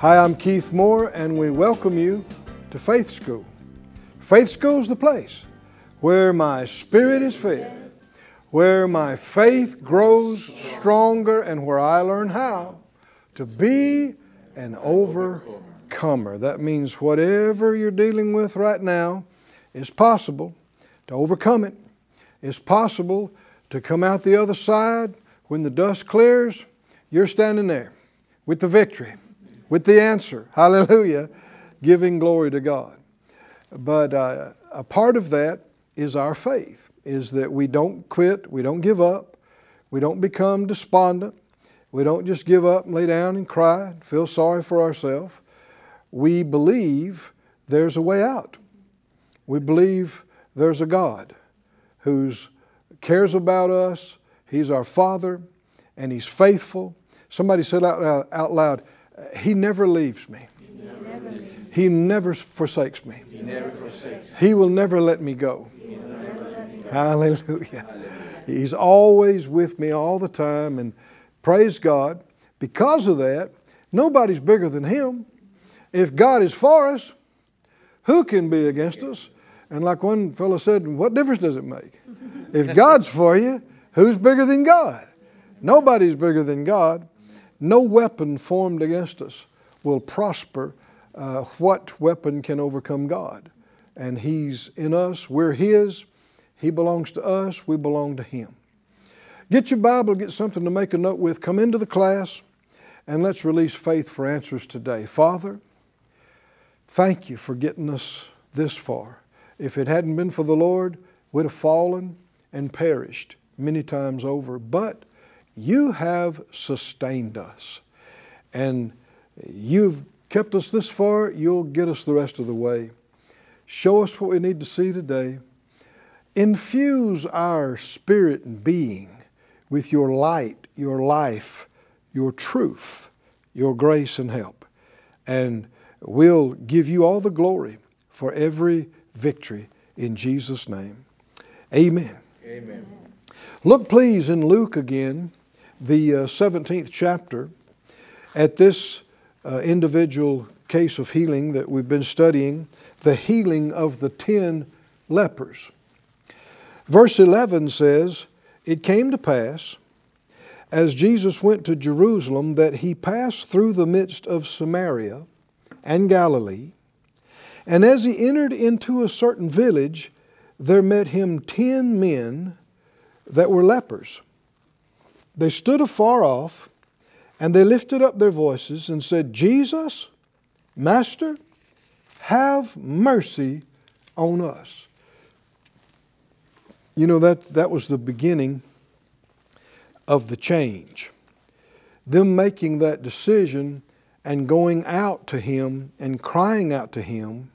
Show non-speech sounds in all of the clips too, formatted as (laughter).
Hi, I'm Keith Moore, and we welcome you to Faith School. Faith School's the place where my spirit is fed, where my faith grows stronger, and where I learn how to be an overcomer. That means whatever you're dealing with right now is possible to overcome it. It's possible to come out the other side when the dust clears. You're standing there with the victory, with the answer. (laughs) Hallelujah. Giving glory to God. But uh, a part of that is our faith, is that we don't quit, we don't give up, we don't become despondent, we don't just give up and lay down and cry, and feel sorry for ourselves. We believe there's a way out. We believe there's a God who cares about us, He's our Father, and He's faithful. Somebody said out loud, out loud Uh, he never leaves me. He never forsakes me. He never forsakes. He will never let me go. Hallelujah. He's always with me all the time, and praise God. Because of that, nobody's bigger than Him. If God is for us, who can be against us? And like one fellow said, what difference does it make? If God's for you, who's bigger than God? Nobody's bigger than God. No weapon formed against us will prosper. Uh, what weapon can overcome God? And He's in us, we're His. He belongs to us, we belong to Him. Get your Bible, get something to make a note with, come into the class, and let's release faith for answers today. Father, thank you for getting us this far. If it hadn't been for the Lord, we'd have fallen and perished many times over. But you have sustained us. And you've kept us this far, you'll get us the rest of the way. Show us what we need to see today. Infuse our spirit and being with your light, your life, your truth, your grace and help. And we'll give you all the glory for every victory in Jesus' name. Amen. Amen. Look, please, in Luke again, the uh, 17th chapter, at this uh, individual case of healing that we've been studying, the healing of the ten lepers. Verse 11 says, It came to pass, as Jesus went to Jerusalem, that he passed through the midst of Samaria and Galilee. And as he entered into a certain village, there met him ten men that were lepers. They stood afar off, and they lifted up their voices and said, Jesus, Master, have mercy on us. You know, that, that was the beginning of the change. Them making that decision and going out to Him and crying out to Him,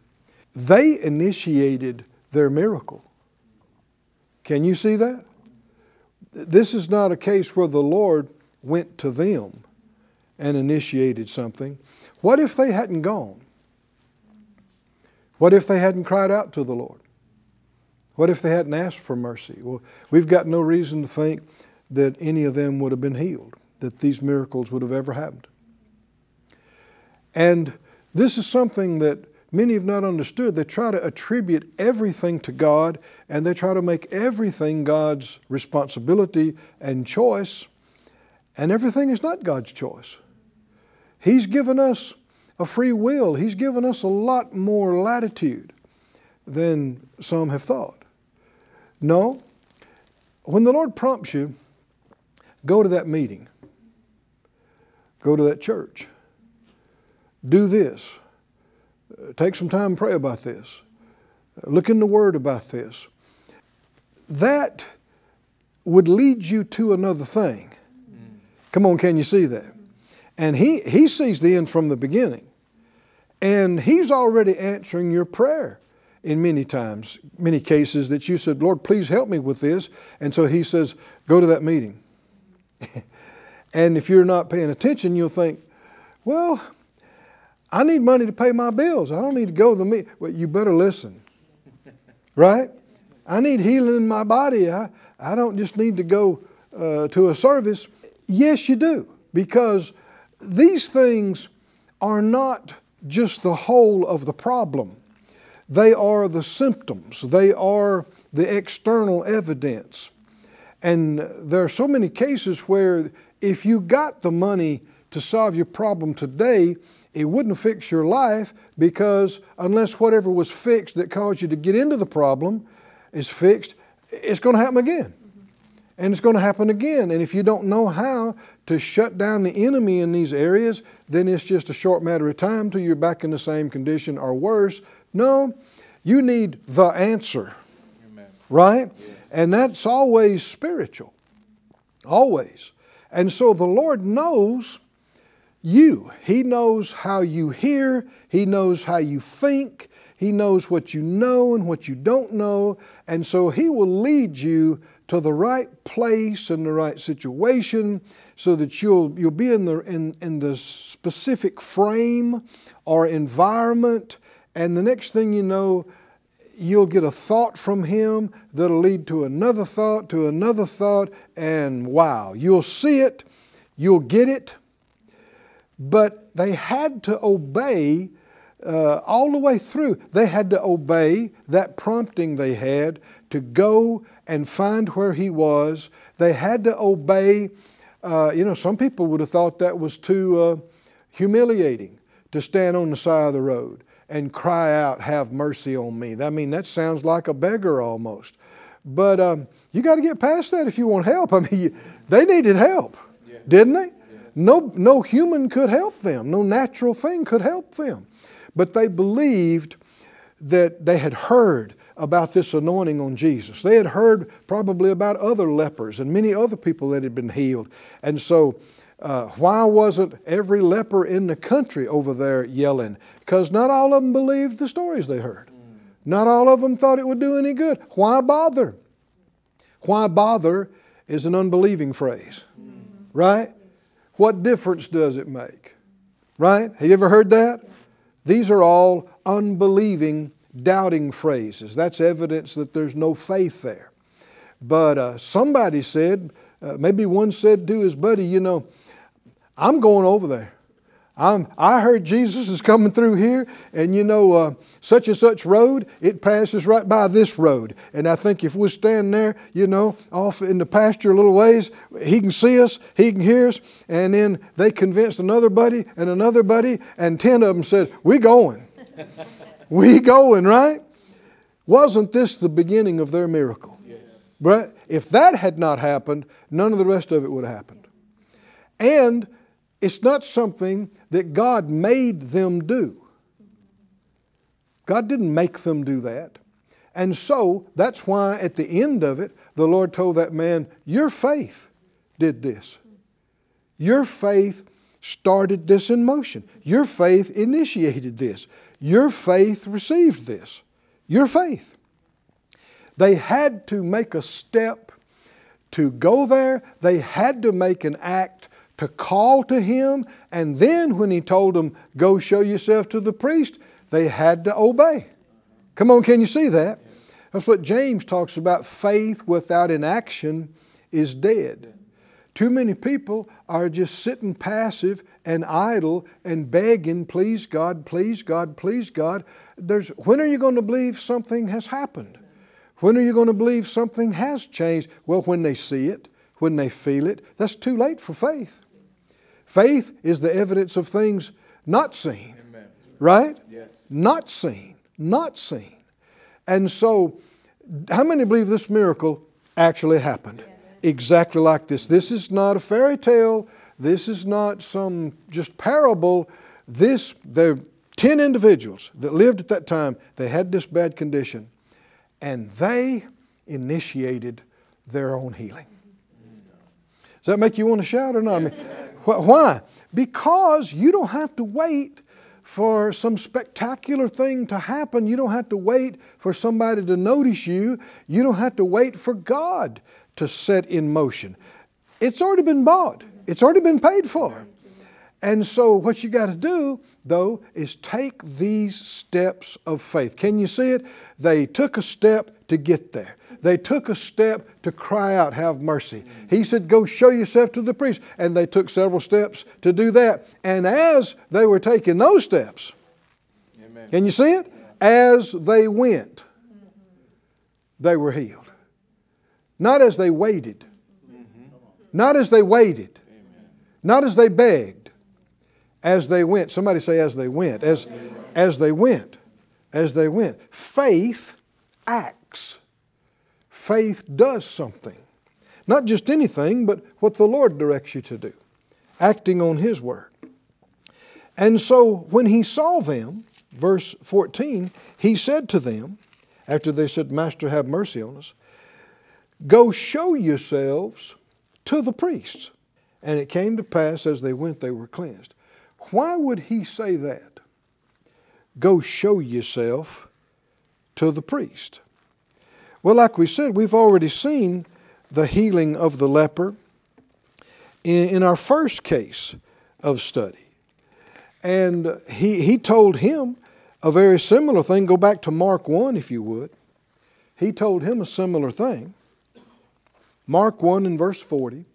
they initiated their miracle. Can you see that? This is not a case where the Lord went to them and initiated something. What if they hadn't gone? What if they hadn't cried out to the Lord? What if they hadn't asked for mercy? Well, we've got no reason to think that any of them would have been healed, that these miracles would have ever happened. And this is something that many have not understood. They try to attribute everything to God and they try to make everything God's responsibility and choice, and everything is not God's choice. He's given us a free will, He's given us a lot more latitude than some have thought. No, when the Lord prompts you, go to that meeting, go to that church, do this, take some time and pray about this, look in the Word about this. That would lead you to another thing. Come on, can you see that? And he, he sees the end from the beginning. And He's already answering your prayer in many times, many cases that you said, Lord, please help me with this. And so He says, go to that meeting. (laughs) and if you're not paying attention, you'll think, well, I need money to pay my bills. I don't need to go to the meeting. Well, you better listen. (laughs) right? I need healing in my body. I, I don't just need to go uh, to a service. Yes, you do, because these things are not just the whole of the problem. They are the symptoms. They are the external evidence. And there are so many cases where if you got the money to solve your problem today, it wouldn't fix your life because unless whatever was fixed that caused you to get into the problem is fixed, it's going to happen again. And it's going to happen again. And if you don't know how to shut down the enemy in these areas, then it's just a short matter of time till you're back in the same condition or worse. No, you need the answer. Amen. Right? Yes. And that's always spiritual. Always. And so the Lord knows you. He knows how you hear, He knows how you think, He knows what you know and what you don't know. And so He will lead you to the right place and the right situation so that you'll, you'll be in the, in, in the specific frame or environment. And the next thing you know, you'll get a thought from him that'll lead to another thought, to another thought, and wow, you'll see it, you'll get it. But they had to obey uh, all the way through. They had to obey that prompting they had to go and find where he was. They had to obey. Uh, you know, some people would have thought that was too uh, humiliating to stand on the side of the road and cry out, Have mercy on me. I mean, that sounds like a beggar almost. But um, you got to get past that if you want help. I mean, you, (laughs) they needed help, yeah. didn't they? No, no human could help them, no natural thing could help them. But they believed that they had heard about this anointing on Jesus. They had heard probably about other lepers and many other people that had been healed. And so, uh, why wasn't every leper in the country over there yelling? Because not all of them believed the stories they heard. Not all of them thought it would do any good. Why bother? Why bother is an unbelieving phrase, right? What difference does it make? Right? Have you ever heard that? These are all unbelieving, doubting phrases. That's evidence that there's no faith there. But uh, somebody said, uh, maybe one said to his buddy, you know, I'm going over there. I'm, I heard Jesus is coming through here, and you know, uh, such and such road, it passes right by this road. And I think if we stand there, you know, off in the pasture a little ways, he can see us, he can hear us. And then they convinced another buddy and another buddy, and 10 of them said, We going. (laughs) we going, right? Wasn't this the beginning of their miracle? Yes. Right? If that had not happened, none of the rest of it would have happened. And it's not something that God made them do. God didn't make them do that. And so that's why at the end of it, the Lord told that man, Your faith did this. Your faith started this in motion. Your faith initiated this. Your faith received this. Your faith. They had to make a step to go there, they had to make an act to call to him, and then when he told them, Go show yourself to the priest, they had to obey. Come on, can you see that? That's what James talks about. Faith without inaction is dead. Too many people are just sitting passive and idle and begging, please God, please God, please God. There's, when are you going to believe something has happened? When are you going to believe something has changed? Well, when they see it, when they feel it. That's too late for faith. Faith is the evidence of things not seen. Amen. Right? Yes. Not seen. Not seen. And so, how many believe this miracle actually happened? Yes. Exactly like this. This is not a fairy tale. This is not some just parable. This, there are 10 individuals that lived at that time, they had this bad condition, and they initiated their own healing. Mm-hmm. Does that make you want to shout or not? I mean, why? Because you don't have to wait for some spectacular thing to happen. You don't have to wait for somebody to notice you. You don't have to wait for God to set in motion. It's already been bought, it's already been paid for. And so, what you got to do, though, is take these steps of faith. Can you see it? They took a step to get there. They took a step to cry out, Have mercy. He said, Go show yourself to the priest. And they took several steps to do that. And as they were taking those steps, Amen. can you see it? As they went, they were healed. Not as they waited, not as they waited, not as they begged, as they went. Somebody say, as they went. As, as they went. As they went. Faith acts. Faith does something. Not just anything, but what the Lord directs you to do, acting on His word. And so when He saw them, verse 14, He said to them, after they said, Master, have mercy on us, go show yourselves to the priests. And it came to pass as they went, they were cleansed. Why would he say that? Go show yourself to the priest. Well, like we said, we've already seen the healing of the leper in, our first case of study. And he, he told him a very similar thing. Go back to Mark 1, if you would. He told him a similar thing. Mark 1 and verse 40.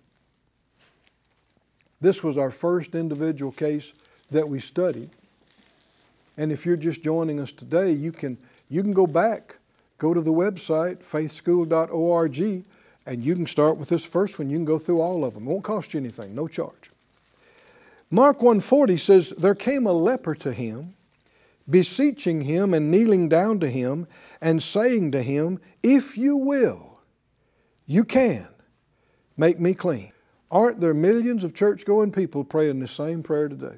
This was our first individual case that we studied. And if you're just joining us today, you can, you can go back, go to the website, faithschool.org, and you can start with this first one. You can go through all of them. It won't cost you anything, no charge. Mark 140 says, There came a leper to him, beseeching him and kneeling down to him, and saying to him, If you will, you can make me clean. Aren't there millions of church going people praying the same prayer today?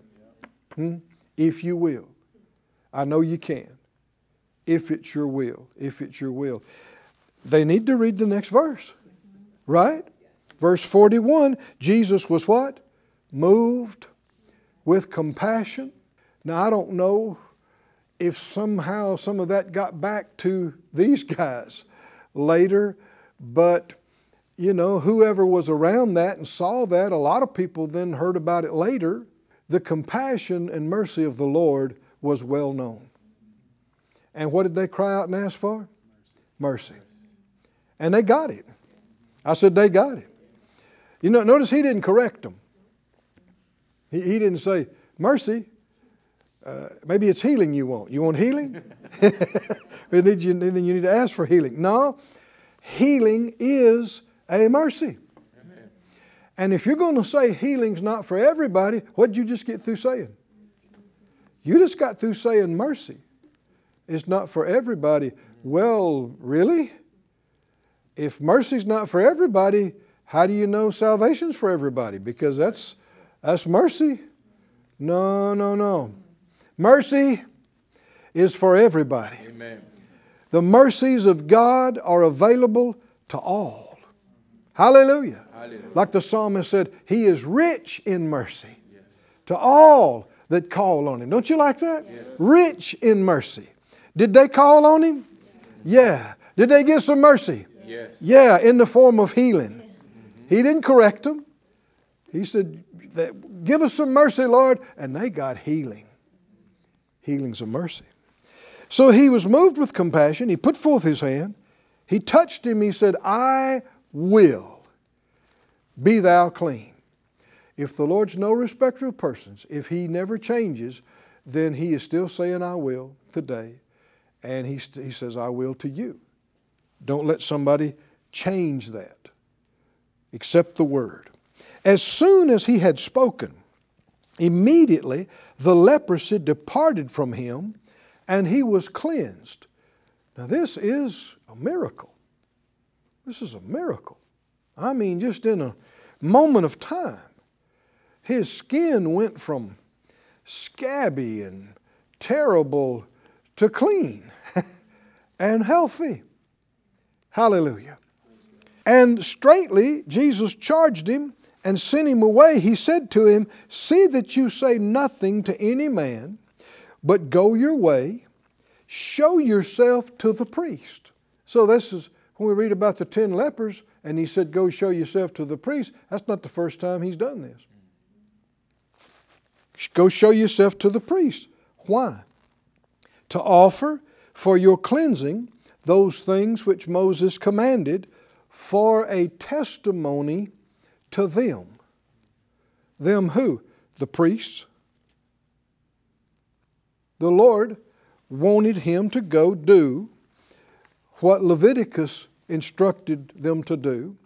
Hmm? If you will. I know you can. If it's your will. If it's your will. They need to read the next verse. Right? Verse 41 Jesus was what? Moved with compassion. Now, I don't know if somehow some of that got back to these guys later, but you know, whoever was around that and saw that, a lot of people then heard about it later. The compassion and mercy of the Lord was well known. And what did they cry out and ask for? Mercy. And they got it. I said, they got it. You know, notice he didn't correct them. He, he didn't say, mercy, uh, maybe it's healing you want. You want healing? (laughs) then you need to ask for healing. No, healing is a mercy. Amen. And if you're going to say healing's not for everybody, what did you just get through saying? You just got through saying mercy. It's not for everybody. Well, really? If mercy's not for everybody, how do you know salvation's for everybody? Because that's that's mercy. No, no, no. Mercy is for everybody. Amen. The mercies of God are available to all. Hallelujah. Hallelujah. Like the psalmist said, He is rich in mercy yes. to all that call on Him. Don't you like that? Yes. Rich in mercy. Did they call on Him? Yeah. Did they get some mercy? Yes. Yeah, in the form of healing. He didn't correct them. He said, Give us some mercy, Lord. And they got healing. Healings of mercy. So he was moved with compassion. He put forth his hand. He touched him. He said, I will be thou clean. If the Lord's no respecter of persons, if He never changes, then He is still saying, I will today. And He, he says, I will to you. Don't let somebody change that. Accept the word. As soon as he had spoken, immediately the leprosy departed from him and he was cleansed. Now, this is a miracle. This is a miracle. I mean, just in a moment of time, his skin went from scabby and terrible to clean and healthy. Hallelujah. And straightly Jesus charged him and sent him away. He said to him, See that you say nothing to any man, But go your way, show yourself to the priest. So, this is when we read about the ten lepers, and he said, Go show yourself to the priest. That's not the first time he's done this. Go show yourself to the priest. Why? To offer for your cleansing those things which Moses commanded for a testimony to them. Them who? The priests. The Lord wanted him to go do what Leviticus instructed them to do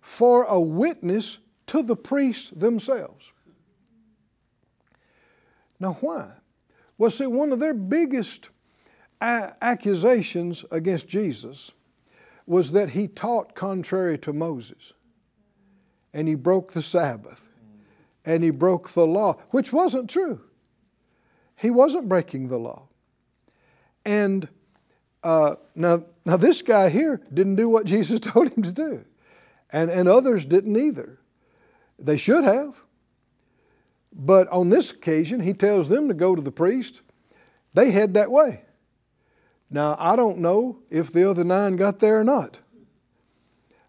for a witness to the priests themselves. Now, why? Well, see, one of their biggest accusations against Jesus was that he taught contrary to Moses, and he broke the Sabbath, and he broke the law, which wasn't true. He wasn't breaking the law. And uh, now, now, this guy here didn't do what (laughs) Jesus told him to do, and, and others didn't either. They should have. But on this occasion, he tells them to go to the priest. They head that way. Now, I don't know if the other nine got there or not.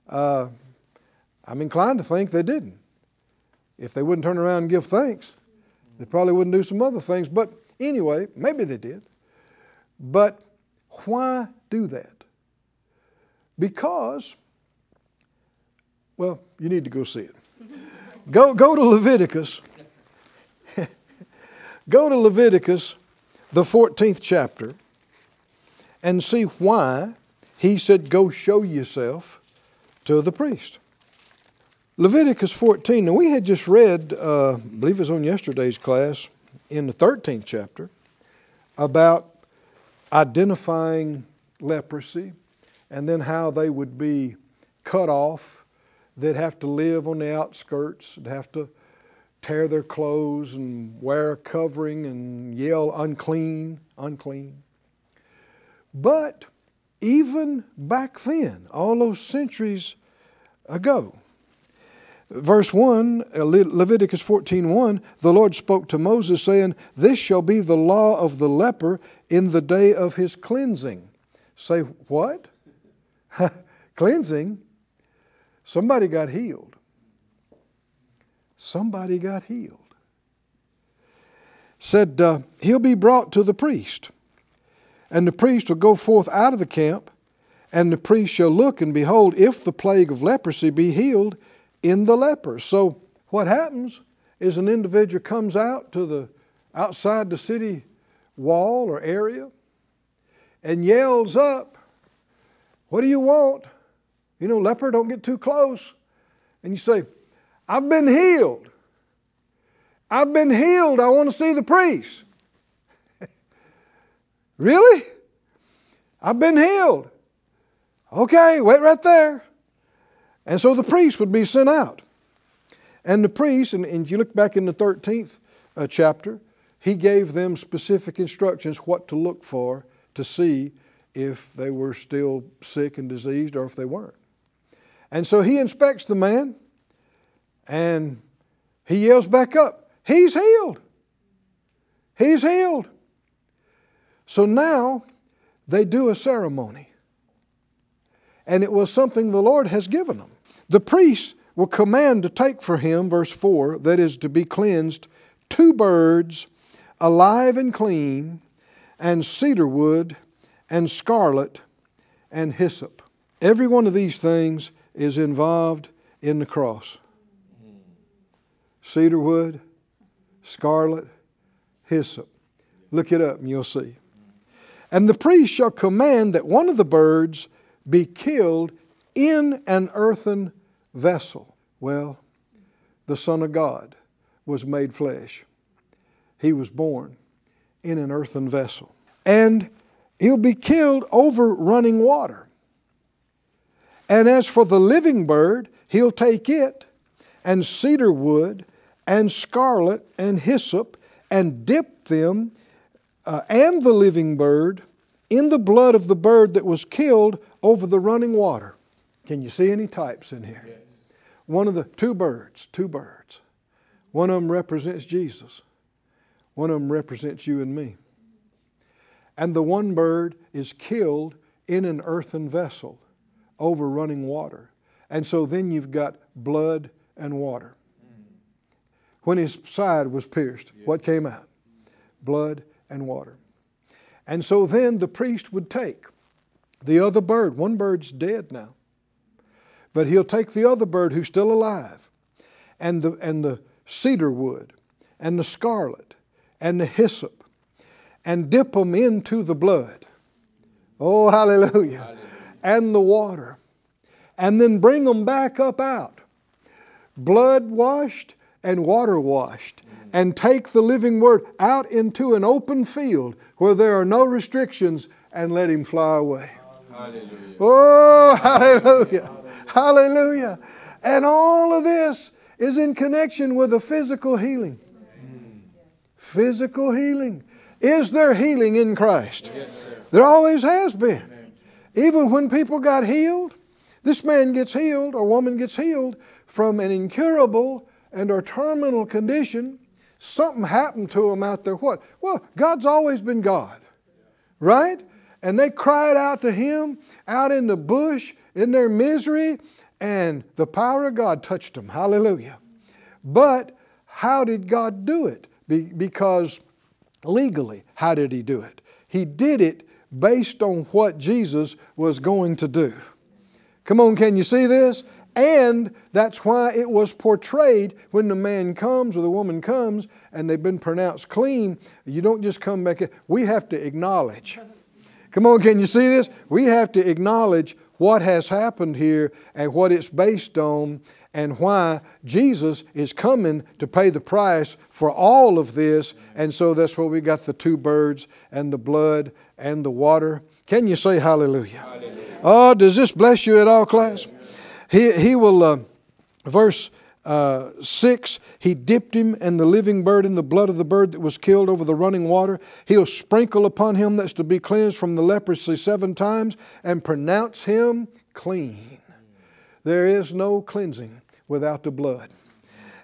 Uh, I'm inclined to think they didn't. If they wouldn't turn around and give thanks, they probably wouldn't do some other things. But anyway, maybe they did. But why do that? Because, well, you need to go see it. Go, go to Leviticus Go to Leviticus, the 14th chapter, and see why he said, Go show yourself to the priest. Leviticus 14. Now, we had just read, uh, I believe it was on yesterday's class, in the 13th chapter, about identifying leprosy and then how they would be cut off. They'd have to live on the outskirts, they'd have to tear their clothes and wear a covering and yell unclean, unclean. But even back then, all those centuries ago, verse 1 uh, leviticus 14.1 the lord spoke to moses saying this shall be the law of the leper in the day of his cleansing. Say what? (laughs) Cleansing? Somebody got healed somebody got healed. Said, uh, He'll be brought to the priest, and the priest will go forth out of the camp, and the priest shall look and behold if the plague of leprosy be healed in the leper. So, what happens is an individual comes out to the outside the city wall or area and yells up, What do you want? You know, leper, don't get too close. And you say, I've been healed. I've been healed. I want to see the priest. (laughs) really? I've been healed. Okay, wait right there. And so the priest would be sent out. And the priest, and, if you look back in the 13th uh, chapter, he gave them specific instructions what to look for to see if they were still sick and diseased or if they weren't. And so he inspects the man and he yells back up, He's healed. He's healed. So now they do a ceremony. And it was something the Lord has given them. The priest will command to take for him, verse 4, that is to be cleansed, two birds, alive and clean, and cedar wood, and scarlet, and hyssop. Every one of these things is involved in the cross cedar wood, scarlet, hyssop. Look it up and you'll see. And the priest shall command that one of the birds be killed in an earthen vessel. Well, the Son of God was made flesh. He was born in an earthen vessel. And he'll be killed over running water. And as for the living bird, he'll take it and cedar wood and scarlet and hyssop and dip them uh, and the living bird in the blood of the bird that was killed over the running water. Can you see any types in here? Yes. One of the two birds, two birds. One of them represents Jesus. One of them represents you and me. And the one bird is killed in an earthen vessel over running water. And so then you've got blood and water. When his side was pierced, what came out? Blood and water. And so then the priest would take the other bird. One bird's dead now. But he'll take the other bird who's still alive and the, and the cedar wood and the scarlet and the hyssop and dip them into the blood. Oh, hallelujah. hallelujah. And the water. And then bring them back up out. Blood washed and water washed. And take the living word out into an open field where there are no restrictions and let him fly away. Hallelujah. Oh, hallelujah. Hallelujah. And all of this is in connection with a physical healing. Physical healing. Is there healing in Christ? Yes, there always has been. Even when people got healed, this man gets healed or woman gets healed from an incurable and or terminal condition. Something happened to them out there. What? Well, God's always been God, right? And they cried out to Him out in the bush in their misery, and the power of God touched them. Hallelujah. But how did God do it? Be- because legally, how did He do it? He did it based on what Jesus was going to do. Come on, can you see this? And that's why it was portrayed when the man comes or the woman comes and they've been pronounced clean. You don't just come back. We have to acknowledge. Come on, can you see this? We have to acknowledge what has happened here and what it's based on and why Jesus is coming to pay the price for all of this. And so that's why we got the two birds and the blood and the water. Can you say hallelujah? hallelujah. Oh, does this bless you at all, class? He, he will, uh, verse uh, 6 He dipped him and the living bird in the blood of the bird that was killed over the running water. He'll sprinkle upon him that's to be cleansed from the leprosy seven times and pronounce him clean. There is no cleansing without the blood.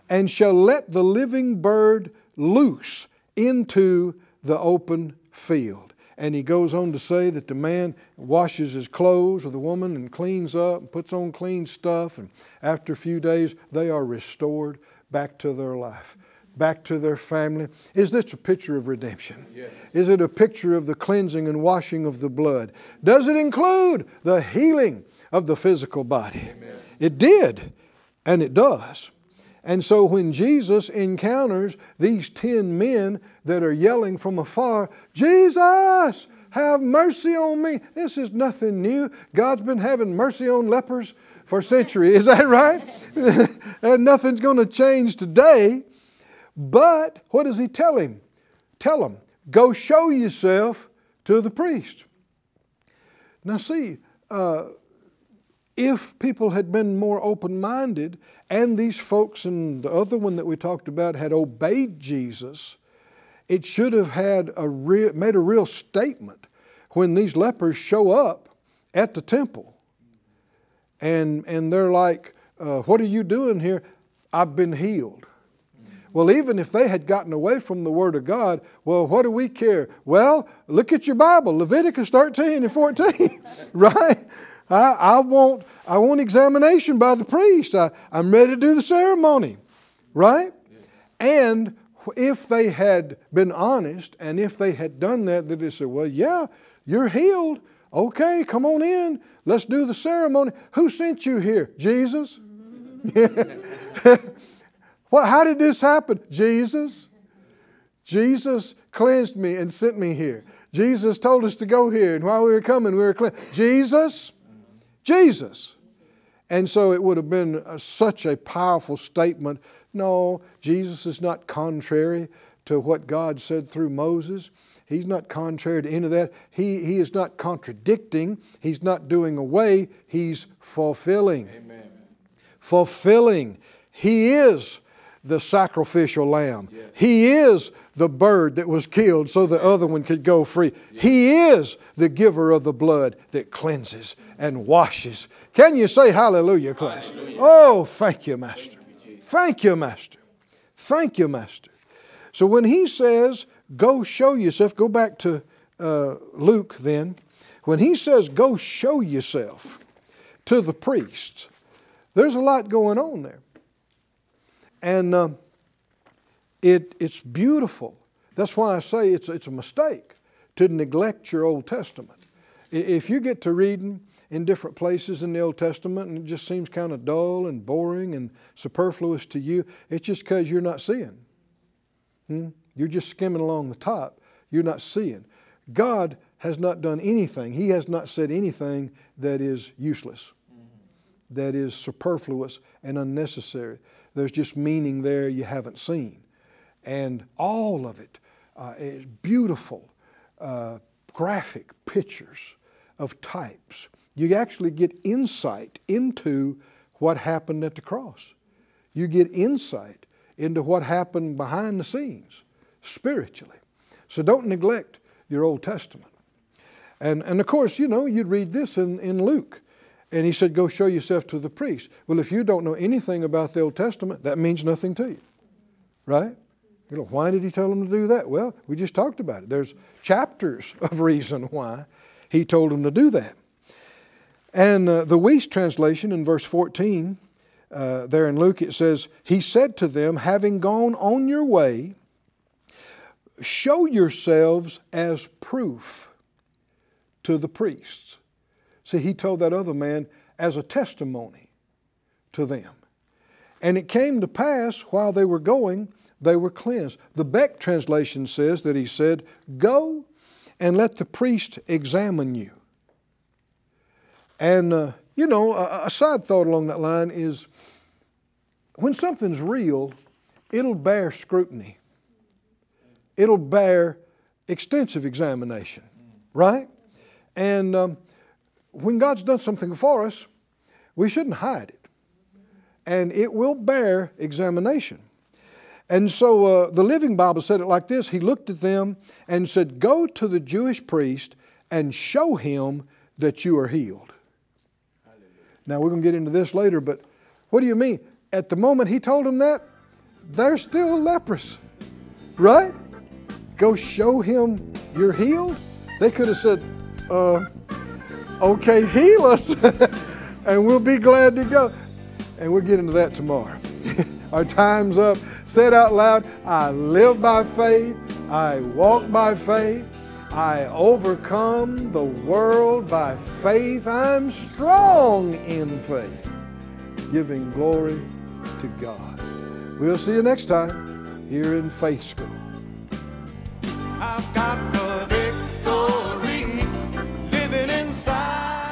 And shall let the living bird loose into the open field. And he goes on to say that the man washes his clothes with the woman and cleans up and puts on clean stuff. And after a few days, they are restored back to their life, back to their family. Is this a picture of redemption? Yes. Is it a picture of the cleansing and washing of the blood? Does it include the healing of the physical body? Amen. It did, and it does. And so when Jesus encounters these ten men that are yelling from afar, Jesus, have mercy on me. This is nothing new. God's been having mercy on lepers for centuries. Is that right? (laughs) and nothing's going to change today. But what does he tell him? Tell him, go show yourself to the priest. Now, see, uh, if people had been more open minded and these folks and the other one that we talked about had obeyed Jesus, it should have had a made a real statement when these lepers show up at the temple. And, and they're like, uh, What are you doing here? I've been healed. Well, even if they had gotten away from the Word of God, well, what do we care? Well, look at your Bible, Leviticus 13 and 14, (laughs) right? I, I, want, I want examination by the priest. I, I'm ready to do the ceremony, right? And if they had been honest and if they had done that, they'd say, well, yeah, you're healed. Okay, come on in. Let's do the ceremony. Who sent you here? Jesus? (laughs) well, how did this happen? Jesus. Jesus cleansed me and sent me here. Jesus told us to go here, and while we were coming, we were cleansed. Jesus. Jesus. And so it would have been a, such a powerful statement. No, Jesus is not contrary to what God said through Moses. He's not contrary to any of that. He, he is not contradicting. He's not doing away. He's fulfilling. Amen. Fulfilling. He is the sacrificial lamb. Yes. He is the bird that was killed so the other one could go free. Yes. He is the giver of the blood that cleanses and washes. Can you say hallelujah, class? Hallelujah. Oh, thank you, Master. Thank you, Master. Thank you, Master. So when he says, go show yourself, go back to uh, Luke then. When he says, go show yourself to the priests, there's a lot going on there. And uh, it, it's beautiful. That's why I say it's, it's a mistake to neglect your Old Testament. If you get to reading in different places in the Old Testament and it just seems kind of dull and boring and superfluous to you, it's just because you're not seeing. Hmm? You're just skimming along the top. You're not seeing. God has not done anything. He has not said anything that is useless, that is superfluous and unnecessary. There's just meaning there you haven't seen. And all of it uh, is beautiful, uh, graphic pictures of types. You actually get insight into what happened at the cross. You get insight into what happened behind the scenes spiritually. So don't neglect your Old Testament. And, and of course, you know, you'd read this in, in Luke. And he said, Go show yourself to the priest. Well, if you don't know anything about the Old Testament, that means nothing to you. Right? You know, why did he tell them to do that? Well, we just talked about it. There's chapters (laughs) of reason why he told them to do that. And uh, the Wuest translation in verse 14 uh, there in Luke, it says, He said to them, Having gone on your way, show yourselves as proof to the priests. See, he told that other man as a testimony to them. And it came to pass while they were going, they were cleansed. The Beck translation says that he said, Go and let the priest examine you. And uh, you know, a, a side thought along that line is when something's real, it'll bear scrutiny. It'll bear extensive examination, right? And um, when God's done something for us, we shouldn't hide it. And it will bear examination. And so uh, the Living Bible said it like this He looked at them and said, Go to the Jewish priest and show him that you are healed. Now, we're going to get into this later, but what do you mean? At the moment he told them that, they're still leprous, right? Go show him you're healed? They could have said, uh, okay, heal us, (laughs) and we'll be glad to go. And we'll get into that tomorrow. (laughs) Our time's up. Say it out loud I live by faith, I walk by faith. I overcome the world by faith. I'm strong in faith, giving glory to God. We'll see you next time here in Faith School.